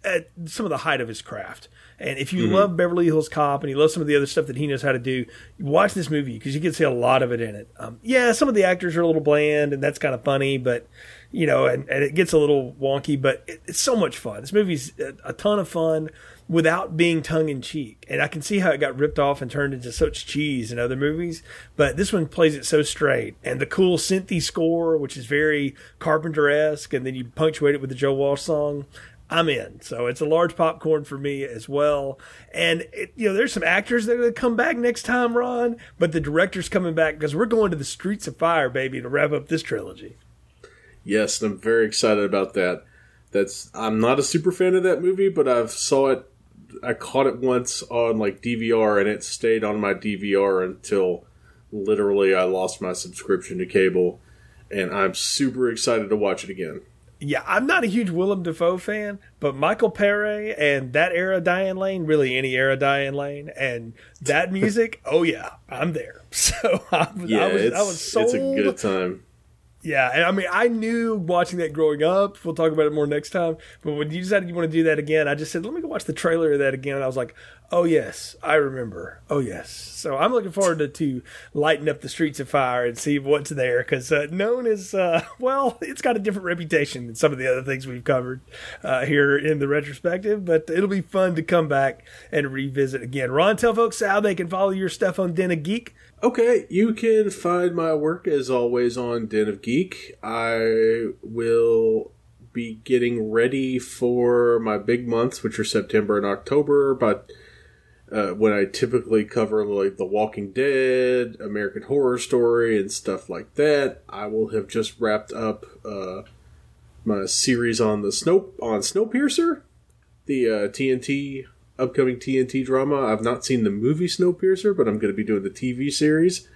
at some of the height of his craft. And if you mm-hmm. love Beverly Hills Cop and you love some of the other stuff that he knows how to do, watch this movie because you can see a lot of it in it. Um, yeah, some of the actors are a little bland and that's kind of funny, but you know, and, and it gets a little wonky, but it, it's so much fun. This movie's a, a ton of fun without being tongue in cheek. And I can see how it got ripped off and turned into such cheese in other movies, but this one plays it so straight. And the cool synthy score, which is very Carpenter esque, and then you punctuate it with the Joe Walsh song. I'm in. So it's a large popcorn for me as well. And it, you know, there's some actors that are going to come back next time, Ron, but the director's coming back because we're going to the Streets of Fire, baby, to wrap up this trilogy. Yes, I'm very excited about that. That's I'm not a super fan of that movie, but I've saw it. I caught it once on like DVR, and it stayed on my DVR until literally I lost my subscription to cable, and I'm super excited to watch it again yeah, I'm not a huge Willem Dafoe fan, but Michael Paré and that era Diane Lane, really any era Diane Lane, and that music, oh yeah, I'm there. So I, yeah, I was, I was sold. It's a good time. Yeah, and I mean, I knew watching that growing up. We'll talk about it more next time. But when you decided you want to do that again, I just said, let me go watch the trailer of that again. And I was like, oh, yes, I remember. Oh, yes. So I'm looking forward to, to lighting up the streets of fire and see what's there because uh, known as, uh, well, it's got a different reputation than some of the other things we've covered uh, here in the retrospective. But it'll be fun to come back and revisit again. Ron, tell folks how they can follow your stuff on Den of Geek. Okay, you can find my work as always on Den of Geek. I will be getting ready for my big months, which are September and October, but uh, when I typically cover like The Walking Dead, American Horror Story, and stuff like that, I will have just wrapped up uh, my series on the Snow on Snowpiercer, the uh, TNT upcoming TNT drama. I've not seen the movie Snowpiercer, but I'm going to be doing the TV series.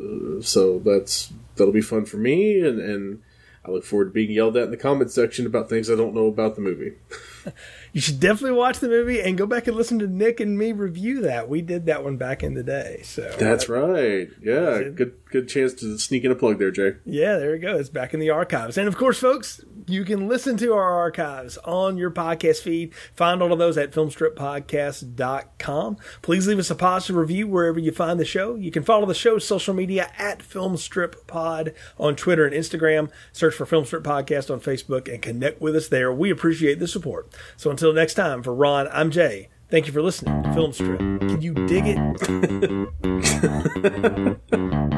Uh, so that's that'll be fun for me, and and I look forward to being yelled at in the comment section about things I don't know about the movie. you should definitely watch the movie and go back and listen to Nick and me review that. We did that one back in the day. So that's uh, right. Yeah, good good chance to sneak in a plug there, Jay. Yeah, there we go. It's back in the archives, and of course, folks, you can listen to our archives on your podcast feed. Find all of those at filmstrippodcast.com. Please leave us a positive review wherever you find the show. You can follow the show's social media at filmstrippod on Twitter and Instagram. Search for Filmstrip Podcast on Facebook and connect with us there. We appreciate the support. So until next time, for Ron, I'm Jay. Thank you for listening to Film Strip. Can you dig it?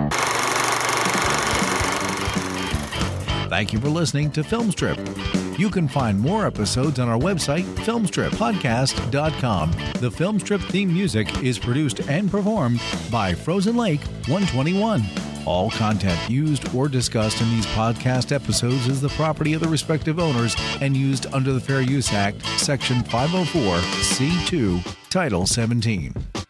Thank you for listening to Film Strip. You can find more episodes on our website, filmstrippodcast.com. The Film Strip theme music is produced and performed by Frozen Lake 121. All content used or discussed in these podcast episodes is the property of the respective owners and used under the Fair Use Act, Section 504, C2, Title 17.